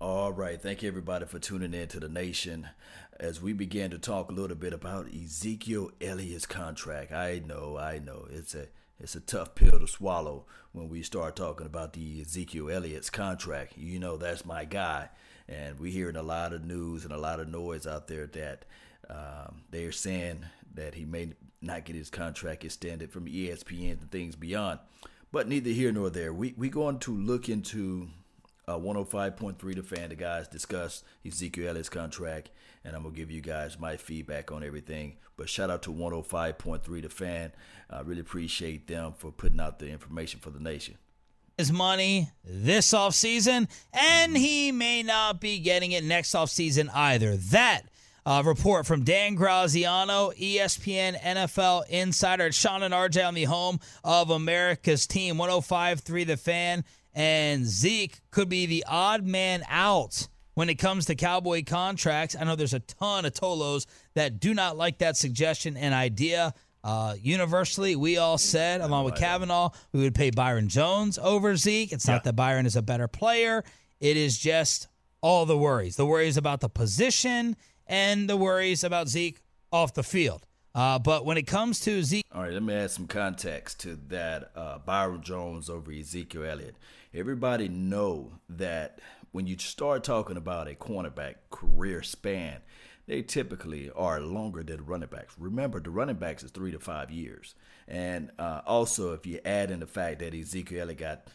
All right. Thank you, everybody, for tuning in to the nation as we began to talk a little bit about Ezekiel Elliott's contract. I know, I know. It's a it's a tough pill to swallow when we start talking about the Ezekiel Elliott's contract. You know, that's my guy. And we're hearing a lot of news and a lot of noise out there that um, they're saying that he may not get his contract extended from ESPN and things beyond. But neither here nor there. We, we're going to look into uh, 105.3 The Fan. The guys discuss Ezekiel Elliott's contract, and I'm going to give you guys my feedback on everything. But shout out to 105.3 The Fan. I really appreciate them for putting out the information for the nation. His money this offseason, and he may not be getting it next offseason either. That uh, report from Dan Graziano, ESPN NFL insider Shan and RJ on the home of America's team, 105.3 The Fan and Zeke could be the odd man out when it comes to Cowboy contracts. I know there's a ton of Tolos that do not like that suggestion and idea. Uh, universally, we all said, along with Kavanaugh, we would pay Byron Jones over Zeke. It's not that Byron is a better player, it is just all the worries the worries about the position and the worries about Zeke off the field. Uh, but when it comes to Zeke. All right, let me add some context to that uh, Byron Jones over Ezekiel Elliott everybody know that when you start talking about a cornerback career span, they typically are longer than running backs. Remember, the running backs is three to five years. And uh, also, if you add in the fact that Ezekiel got,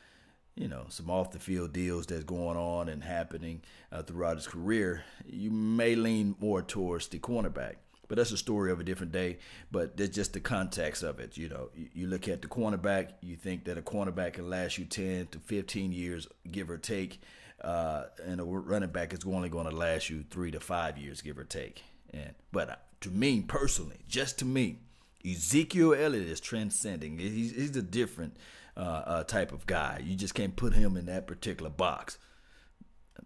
you know, some off the field deals that's going on and happening uh, throughout his career, you may lean more towards the cornerback. But that's a story of a different day. But that's just the context of it. You know, you, look at the cornerback, you think that a cornerback can last you 10 to 15 years, give or take. Uh, and a running back is only going to last you three to five years, give or take. And but uh, to me personally, just to me, Ezekiel Elliott is transcending. He's, he's a different uh, uh, type of guy. You just can't put him in that particular box.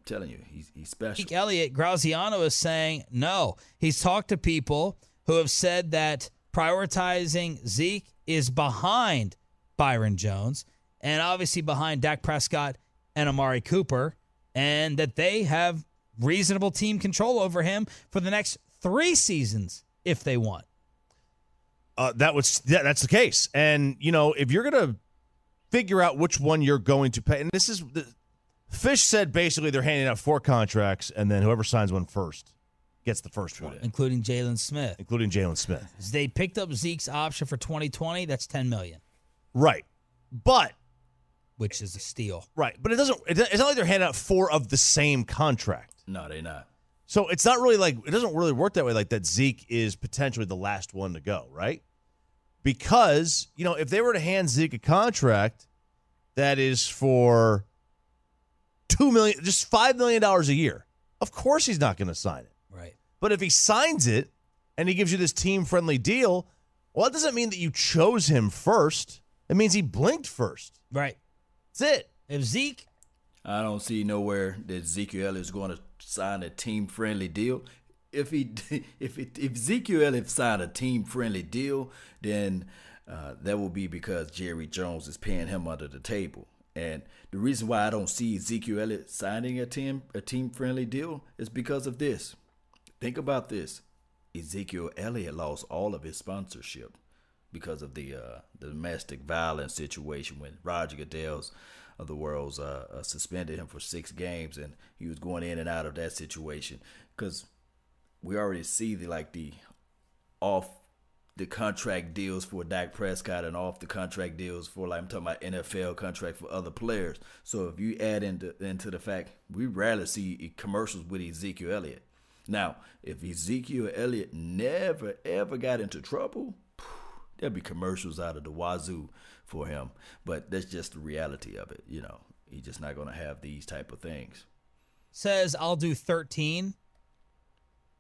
I'm telling you, he's, he's special. Zeke Elliott, Graziano is saying no. He's talked to people who have said that prioritizing Zeke is behind Byron Jones and obviously behind Dak Prescott and Amari Cooper, and that they have reasonable team control over him for the next three seasons if they want. Uh, that was yeah, that's the case, and you know if you're gonna figure out which one you're going to pay, and this is Fish said basically they're handing out four contracts, and then whoever signs one first gets the first one, including Jaylon Smith. Including Jaylon Smith. They picked up Zeke's option for 2020. That's 10 million. Right, but which is a steal. Right, but it doesn't. It's not like they're handing out four of the same contract. No, they're not. So it's not really like it doesn't really work that way. Like that Zeke is potentially the last one to go, right? Because you know if they were to hand Zeke a contract that is for two million, just five million dollars a year. Of course, he's not going to sign it. Right. But if he signs it and he gives you this team friendly deal, well, that doesn't mean that you chose him first. It means he blinked first. Right. That's it. If Zeke, I don't see nowhere that Ezekiel is going to sign a team friendly deal. If he, if it, if Ezekiel Elliott signed a team friendly deal, then uh, that will be because Jerry Jones is paying him under the table. And the reason why I don't see Ezekiel Elliott signing a team a team friendly deal is because of this. Think about this. Ezekiel Elliott lost all of his sponsorship because of the uh, domestic violence situation when Roger Goodell's of the world's uh, uh, suspended him for six games and he was going in and out of that situation because we already see the like the off the contract deals for Dak Prescott and off the contract deals for like I'm talking about NFL contract for other players. So if you add into into the fact we rarely see commercials with Ezekiel Elliott. Now, if Ezekiel Elliott never ever got into trouble, there'd be commercials out of the wazoo for him. But that's just the reality of it. You know, he's just not going to have these type of things. Says I'll do 13.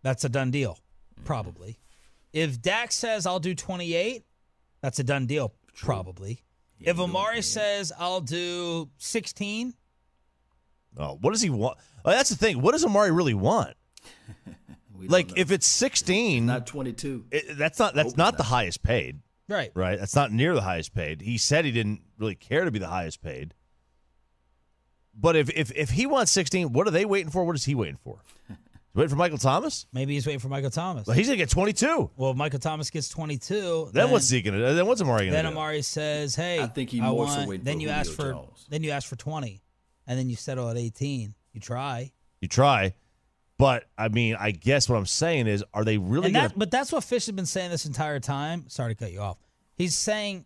That's a done deal, mm-hmm. probably. If Dak says I'll do 28, that's a done deal, True. probably. Yeah, if Amari says I'll do 16, oh, what does he want? Oh, that's the thing. What does Amari really want? like if it's 16, not 22. It, that's not that's not the highest paid. Right. Right. That's not near the highest paid. He said he didn't really care to be the highest paid. But if, if if he wants 16, what are they waiting for? What is he waiting for? He's waiting for Michael Thomas? Maybe he's waiting for Michael Thomas. Well, he's going to get 22. well, if Michael Thomas gets 22. Then, what's Zeke going to do? Then what's Amari going to Then do? Amari says, "Hey, I think he more so want, waiting Then you ask for Jones. then you ask for 20, and then you settle at 18. You try, You try. But, I mean, I guess what I'm saying is, are they really and going that, but that's what Fish has been saying this entire time. Sorry to cut you off. He's saying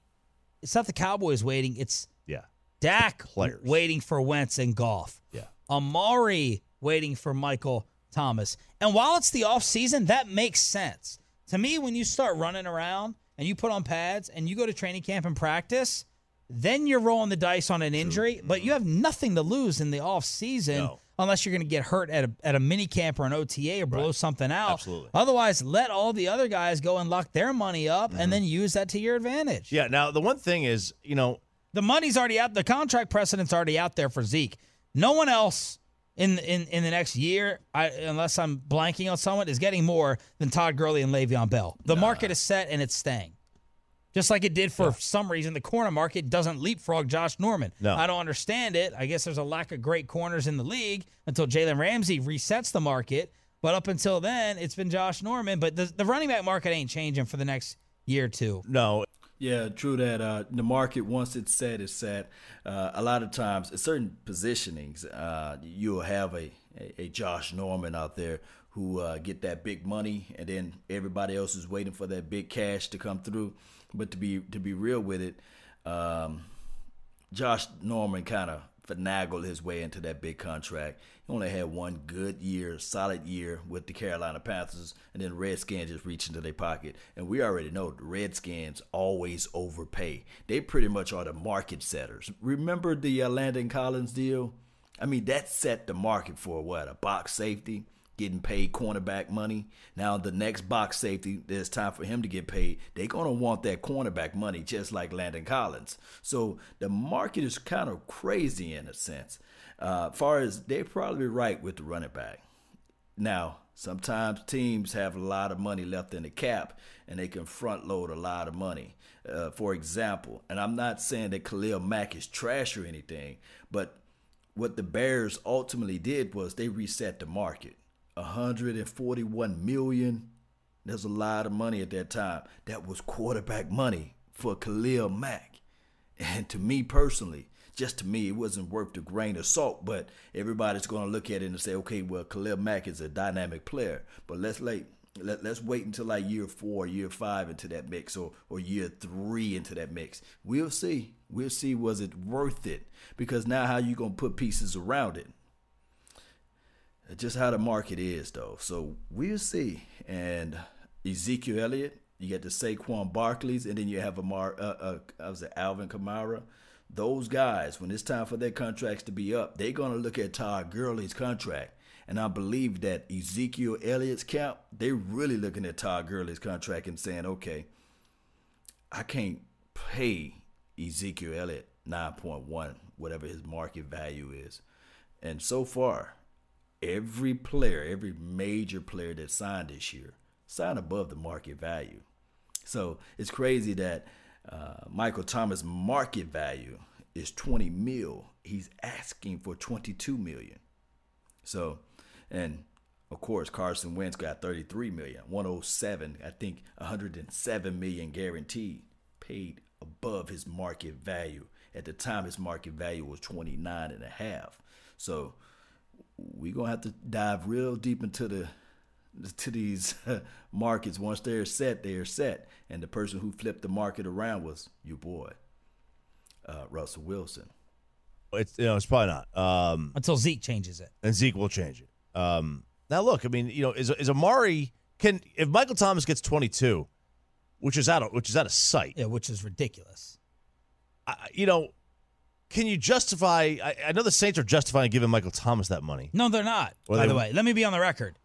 it's not the Cowboys waiting; it's Yeah. Dak Players. waiting for Wentz and Goff. Yeah. Amari waiting for Michael Thomas. And while it's the off season, that makes sense. To me, when you start running around and you put on pads and you go to training camp and practice, then you're rolling the dice on an injury, but you have nothing to lose in the off season No. unless you're going to get hurt at a, at a mini camp or an OTA or blow something out. Absolutely. Otherwise, let all the other guys go and lock their money up and mm-hmm. then use that to your advantage. Yeah. Now, the one thing is, you know, The money's already out. The contract precedent's already out there for Zeke. No one else in in in the next year, I, unless I'm blanking on someone, is getting more than Todd Gurley and Le'Veon Bell. The market is set and it's staying. Just like it did for some reason, the corner market doesn't leapfrog Josh Norman. No. I don't understand it. I guess there's a lack of great corners in the league until Jalen Ramsey resets the market. But up until then, it's been Josh Norman. But the, the running back market ain't changing for the next year or two. no, Yeah, true that. Uh, the market once it's set, it's set. Uh, a lot of times, at certain positionings, uh, you'll have a, a, a Josh Norman out there who uh, get that big money, and then everybody else is waiting for that big cash to come through. But to be to be real with it, um, Josh Norman kind of finagled his way into that big contract. He only had one good year, solid year with the Carolina Panthers, and then Redskins just reached into their pocket. And we already know the Redskins always overpay. They pretty much are the market setters. Remember the uh, Landon Collins deal? I mean, that set the market for what? A box safety? getting paid cornerback money. Now the next box safety, there's time for him to get paid. They're gonna want that cornerback money, just like Landon Collins. So the market is kind of crazy in a sense. Uh, far as they're probably right with the running back. Now, sometimes teams have a lot of money left in the cap and they can front load a lot of money. Uh, for example, and I'm not saying that Khalil Mack is trash or anything, but what the Bears ultimately did was they reset the market. 141 million. There's a lot of money at that time. That was quarterback money for Khalil Mack. And to me personally, just to me, it wasn't worth the grain of salt. But everybody's going to look at it and say, okay, well, Khalil Mack is a dynamic player. But let's. Let, let's wait until like year four, year five into that mix, or, or year three into that mix. We'll see. We'll see was it worth it? Because now how you gonna put pieces around it? just how the market is, though. So we'll see. And Ezekiel Elliott, you get the Saquon Barkleys, and then you have Amar, uh, uh, I was it Alvin Kamara. Those guys, when it's time for their contracts to be up, they're gonna look at Todd Gurley's contract. And I believe that Ezekiel Elliott's camp, they're really looking at Todd Gurley's contract and saying, okay, I can't pay Ezekiel Elliott 9.1, whatever his market value is. And so far, every player, every major player that signed this year, signed above the market value. So it's crazy that uh, Michael Thomas' market value is 20 mil. He's asking for 22 million. So, and of course, Carson Wentz got 33 million, 107, I think 107 million guaranteed, paid above his market value. At the time, his market value was 29 and a half. So, we're gonna have to dive real deep into the to these markets. Once they're set, they're set. And the person who flipped the market around was your boy, uh, Russell Wilson. it's you know it's probably not. Um, Until Zeke changes it. and Zeke will change it. Um, now look, I mean, you know, is is Amari can if Michael Thomas gets 22, which is out of which is out of sight. Yeah, which is ridiculous. I, you know, can you justify? I, I know the Saints are justifying giving Michael Thomas that money. No, they're not. Well, by they- the way, let me be on the record.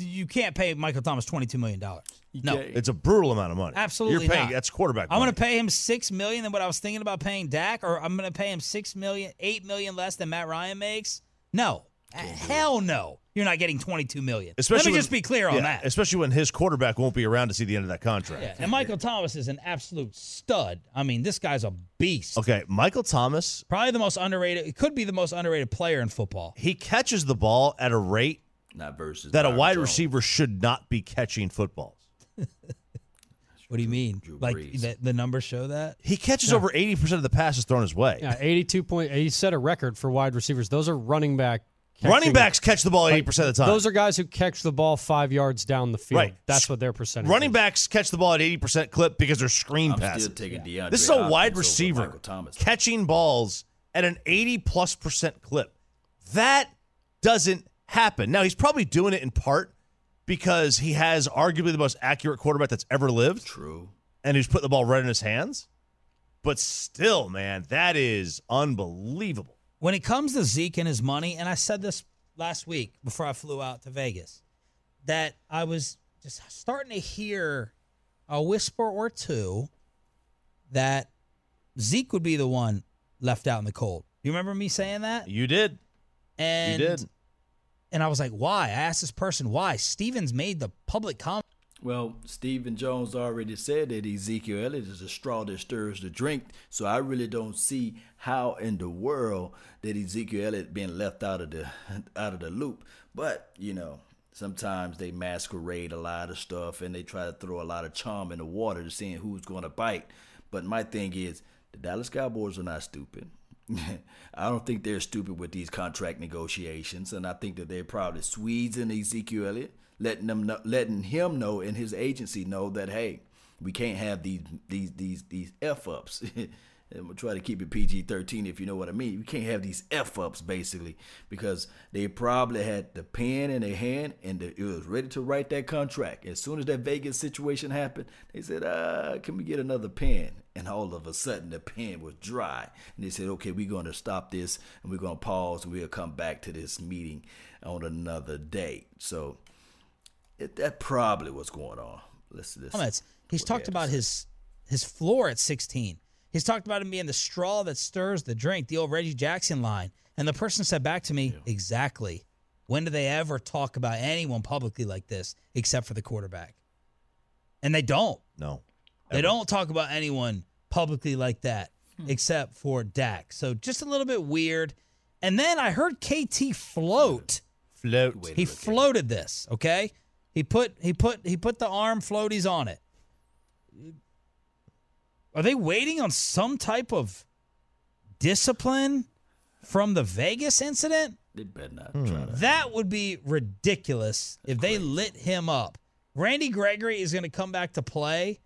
You can't pay Michael Thomas twenty-two million dollars. No. It's a brutal amount of money. Absolutely you're paying. not. That's quarterback. I'm going to pay him six million than what I was thinking about paying Dak, or I'm going to pay him six million, eight million less than Matt Ryan makes. No, Hell no. You're not getting 22 million. Especially Let me when- just be clear on yeah, that. Especially when his quarterback won't be around to see the end of that contract. Yeah, and Michael Thomas is an absolute stud. I mean, this guy's a beast. Okay, Michael Thomas, Probably the most underrated. It could be the most underrated player in football. he catches the ball at a rate Not versus that a wide Jones. receiver should not be catching footballs. What do you mean? Drew like Brees. the, the numbers show that? He catches over 80% of the passes thrown his way. Yeah, 82 point. He set a record for wide receivers. Those are running back. Running backs catch the ball 80% of the time. Those are guys who catch the ball five yards down the field. Right. That's what their percentage. Is. Running is. backs catch the ball at 80% clip because they're screen I'm passes. still taking DeAndre. This is a wide receiver catching balls at an 80 plus percent clip. That doesn't happen. Now, he's probably doing it in part because he has arguably the most accurate quarterback that's ever lived True. and he's putting the ball right in his hands. But still, man, that is unbelievable. When it comes to Zeke and his money, and I said this last week before I flew out to Vegas, that I was just starting to hear a whisper or two that Zeke would be the one left out in the cold. You remember me saying that? You did. And you did. And I was like, why? I asked this person why. Stevens made the public comment. Well, Stephen Jones already said that Ezekiel Elliott is a straw that stirs the drink. So I really don't see how in the world that Ezekiel Elliott being left out of the out of the loop. But you know, sometimes they masquerade a lot of stuff and they try to throw a lot of charm in the water to seeing who's going to bite. But my thing is, the Dallas Cowboys are not stupid. I don't think they're stupid with these contract negotiations, and I think that they're probably Swedes and Ezekiel Elliott, letting them know, letting him know and his agency know that hey, we can't have these these these these f ups. and we'll try to keep it PG thirteen if you know what I mean. You can't have these f ups basically because they probably had the pen in their hand and the, it was ready to write that contract. As soon as that Vegas situation happened, they said, "Uh, can we get another pen?" And all of a sudden, the pen was dry, and they said, "Okay, we're going to stop this and we're going to pause and we'll come back to this meeting on another date." So it, that probably was going on. Let's listen. comments. He's talked they had to about his his floor at 16. He's talked about him being the straw that stirs the drink, the old Reggie Jackson line. And the person said back to me, exactly. When do they ever talk about anyone publicly like this except for the quarterback? And they don't. No. They don't talk about anyone publicly like that hmm. except for Dak. So just a little bit weird. And then I heard KT float. Float. He floated this, okay? He put he put he put the arm floaties on it. Are they waiting on some type of discipline from the Vegas incident? They better not Hmm. try to. That would be ridiculous if they lit him up. Randy Gregory is going to come back to play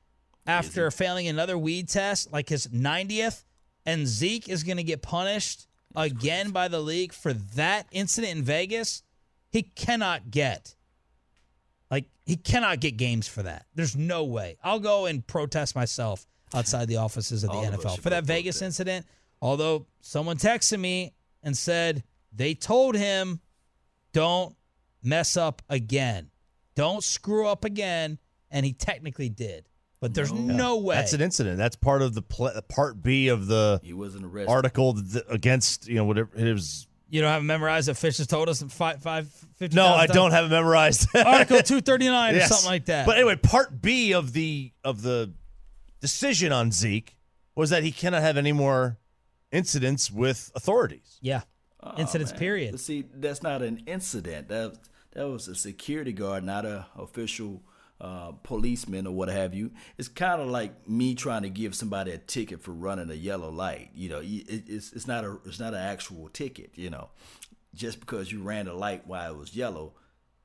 after failing another weed test, like his 90th, and Zeke is going to get punished again by the league for that incident in Vegas. He cannot get, like, he cannot get games for that. There's no way. I'll go and protest myself outside the offices of the All NFL should for that Vegas protest. incident. Although someone texted me and said they told him, don't mess up again. Don't screw up again. And he technically did. But there's no, way. That's an incident. That's part of the pl- part B of the He wasn't arrested. article th- against you know whatever it was. you don't have it memorized that Fish has told us in five, five, 50,000 No, I don't have it memorized. Article 239 Yes. or something like that. But anyway, part B of the of the decision on Zeke was that he cannot have any more incidents with authorities. yeah. Oh, Incidents, man. period. But see, that's not an incident. That that was a security guard, not a official uh, policeman or what have you. It's kind of like me trying to give somebody a ticket for running a yellow light. You know, it, it's it's not a it's not an actual ticket. You know, just because you ran a light while it was yellow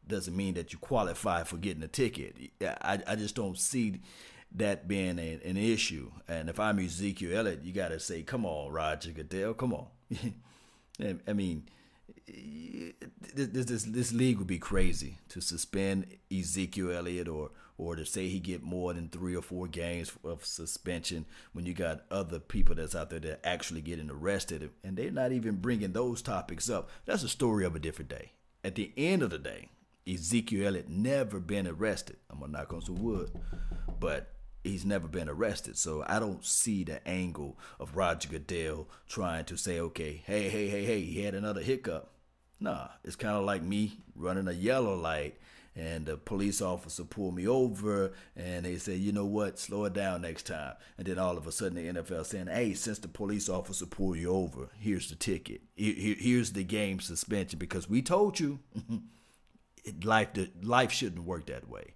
doesn't mean that you qualify for getting a ticket. I I just don't see that being a, an issue. And if I'm Ezekiel Elliott, you got to say, "Come on, Roger Goodell, come on." I mean, this, this this league would be crazy to suspend Ezekiel Elliott or or to say he get more than three or four games of suspension when you got other people that's out there that actually getting arrested and they're not even bringing those topics up. That's a story of a different day. At the end of the day, Ezekiel Elliott never been arrested. I'm gonna knock on some wood, but he's never been arrested. So I don't see the angle of Roger Goodell trying to say, okay, hey, hey, hey, hey, he had another hiccup. Nah, it's kind of like me running a yellow light and the police officer pulled me over and they said, you know what, slow it down next time. And then all of a sudden the NFL saying, hey, since the police officer pulled you over, here's the ticket. Here's the game suspension because we told you life life shouldn't work that way.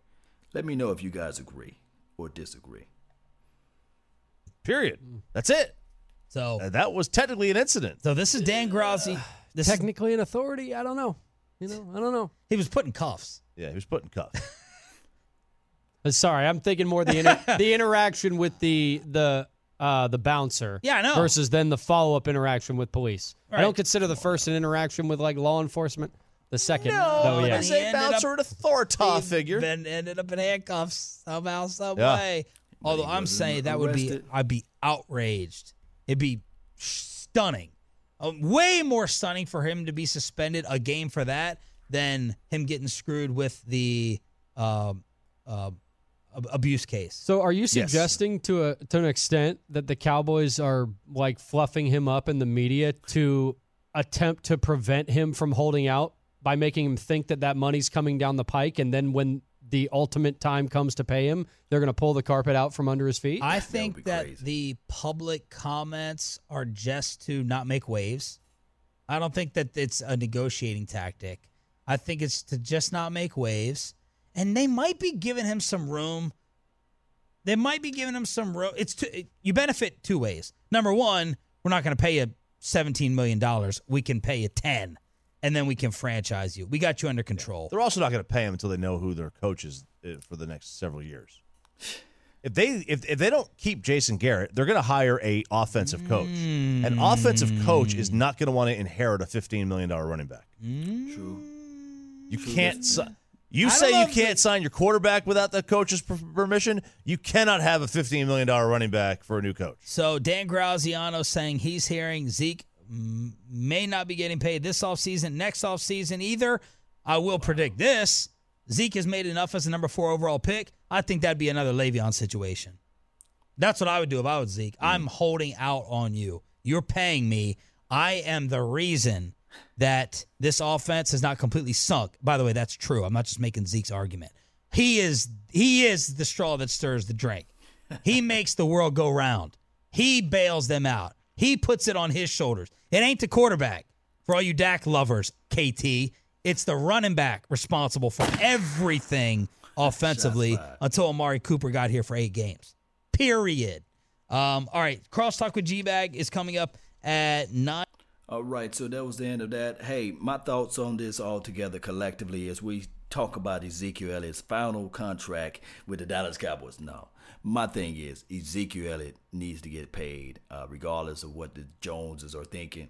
Let me know if you guys agree or disagree. Period. That's it. So uh, that was technically an incident. So this is Dan Grazi. This technically is, an authority. I don't know. You know, I don't know. He was putting cuffs. Yeah, he was putting cuffs. Uh, sorry, I'm thinking more the inter- the interaction with the the uh, the bouncer. Yeah, I know. Versus then the follow up interaction with police. Right. I don't consider the first an interaction with like law enforcement. The second, no, though, yeah. say bouncer, an authoritative figure. Then ended up in handcuffs somehow, some yeah. way. Although I'm saying that would be, I'd be outraged. It'd be stunning, uh, way more stunning for him to be suspended a game for that than him getting screwed with the uh, uh, abuse case. So, are you suggesting yes. to a to an extent that the Cowboys are like fluffing him up in the media to attempt to prevent him from holding out by making him think that that money's coming down the pike, and then when the ultimate time comes to pay him, they're going to pull the carpet out from under his feet? I think that, that the public comments are just to not make waves. I don't think that it's a negotiating tactic. I think it's to just not make waves. And they might be giving him some room. They might be giving him some room. It's to, you benefit two ways. Number one, we're not going to pay you $17 million. We can pay you 10 and then we can franchise you. We got you under control. They're also not going to pay him until they know who their coach is uh, for the next several years. If they if, if they don't keep Jason Garrett, they're going to hire a offensive coach. Mm. An offensive coach is not going to want to inherit a fifteen million dollar running back. Mm. True. You True. can't. You say you can't sign your quarterback without the coach's permission. You cannot have a fifteen million dollar running back for a new coach. So Dan Graziano saying he's hearing Zeke may not be getting paid this offseason, next offseason either. I will predict this. Zeke has made enough as a number four overall pick. I think that'd be another Le'Veon situation. That's what I would do if I was Zeke. Mm. I'm holding out on you. You're paying me. I am the reason that this offense has not completely sunk. By the way, that's true. I'm not just making Zeke's argument. He is he is the straw that stirs the drink. He makes the world go round. He bails them out. He puts it on his shoulders. It ain't the quarterback. For all you Dak lovers, KT, it's the running back responsible for everything offensively until Amari Cooper got here for eight games. Period. Um, all right, crosstalk with G Bag is coming up at nine. All right, so that was the end of that. Hey, my thoughts on this all together collectively as we talk about Ezekiel Elliott's final contract with the Dallas Cowboys. No, my thing is Ezekiel Elliott needs to get paid, uh, regardless of what the Joneses are thinking.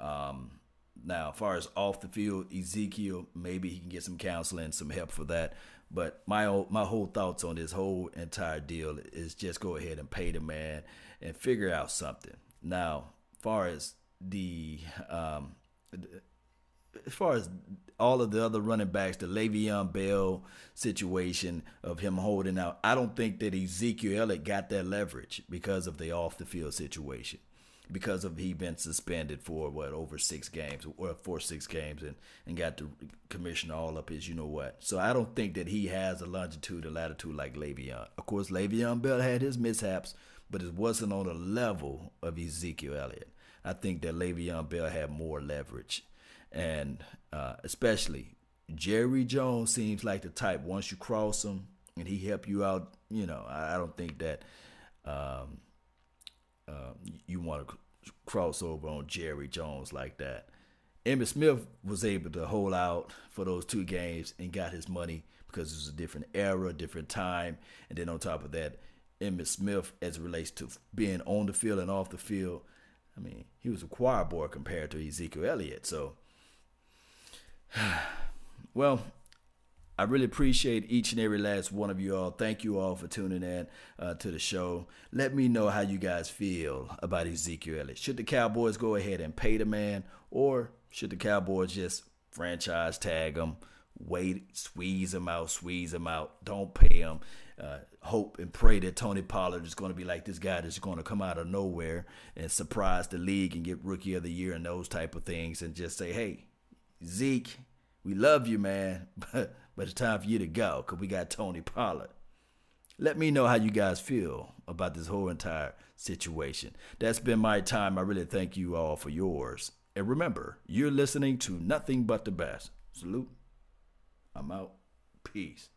Um, now, as far as off the field, Ezekiel, maybe he can get some counseling, some help for that. But my my whole thoughts on this whole entire deal is just go ahead and pay the man and figure out something. Now, far as the um, as far as all of the other running backs, the Le'Veon Bell situation of him holding out, I don't think that Ezekiel Elliott got that leverage because of the off the field situation. Because of he been suspended for what over six games or four six games and, and got the commissioner all up his you know what. So I don't think that he has a longitude or latitude like Le'Veon. Of course, Le'Veon Bell had his mishaps, but it wasn't on the level of Ezekiel Elliott. I think that Le'Veon Bell had more leverage and uh, especially Jerry Jones seems like the type once you cross him and he help you out. You know, I, I don't think that um, uh, you want to cross over on Jerry Jones like that. Emmitt Smith was able to hold out for those two games and got his money because it was a different era, different time, and then on top of that, Emmitt Smith, as it relates to being on the field and off the field, I mean, he was a choir boy compared to Ezekiel Elliott. So well, I really appreciate each and every last one of you all. Thank you all for tuning in uh, to the show. Let me know how you guys feel about Ezekiel Elliott. Should the Cowboys go ahead and pay the man, or should the Cowboys just franchise tag him, wait, squeeze him out, squeeze him out, don't pay him? Uh, hope and pray that Tony Pollard is going to be like this guy that's going to come out of nowhere and surprise the league and get Rookie of the Year and those type of things, and just say, hey, Zeke, we love you, man, but but it's time for you to go because we got Tony Pollard. Let me know how you guys feel about this whole entire situation. That's been my time. I really thank you all for yours. And remember, you're listening to nothing but the best. Salute. I'm out. Peace.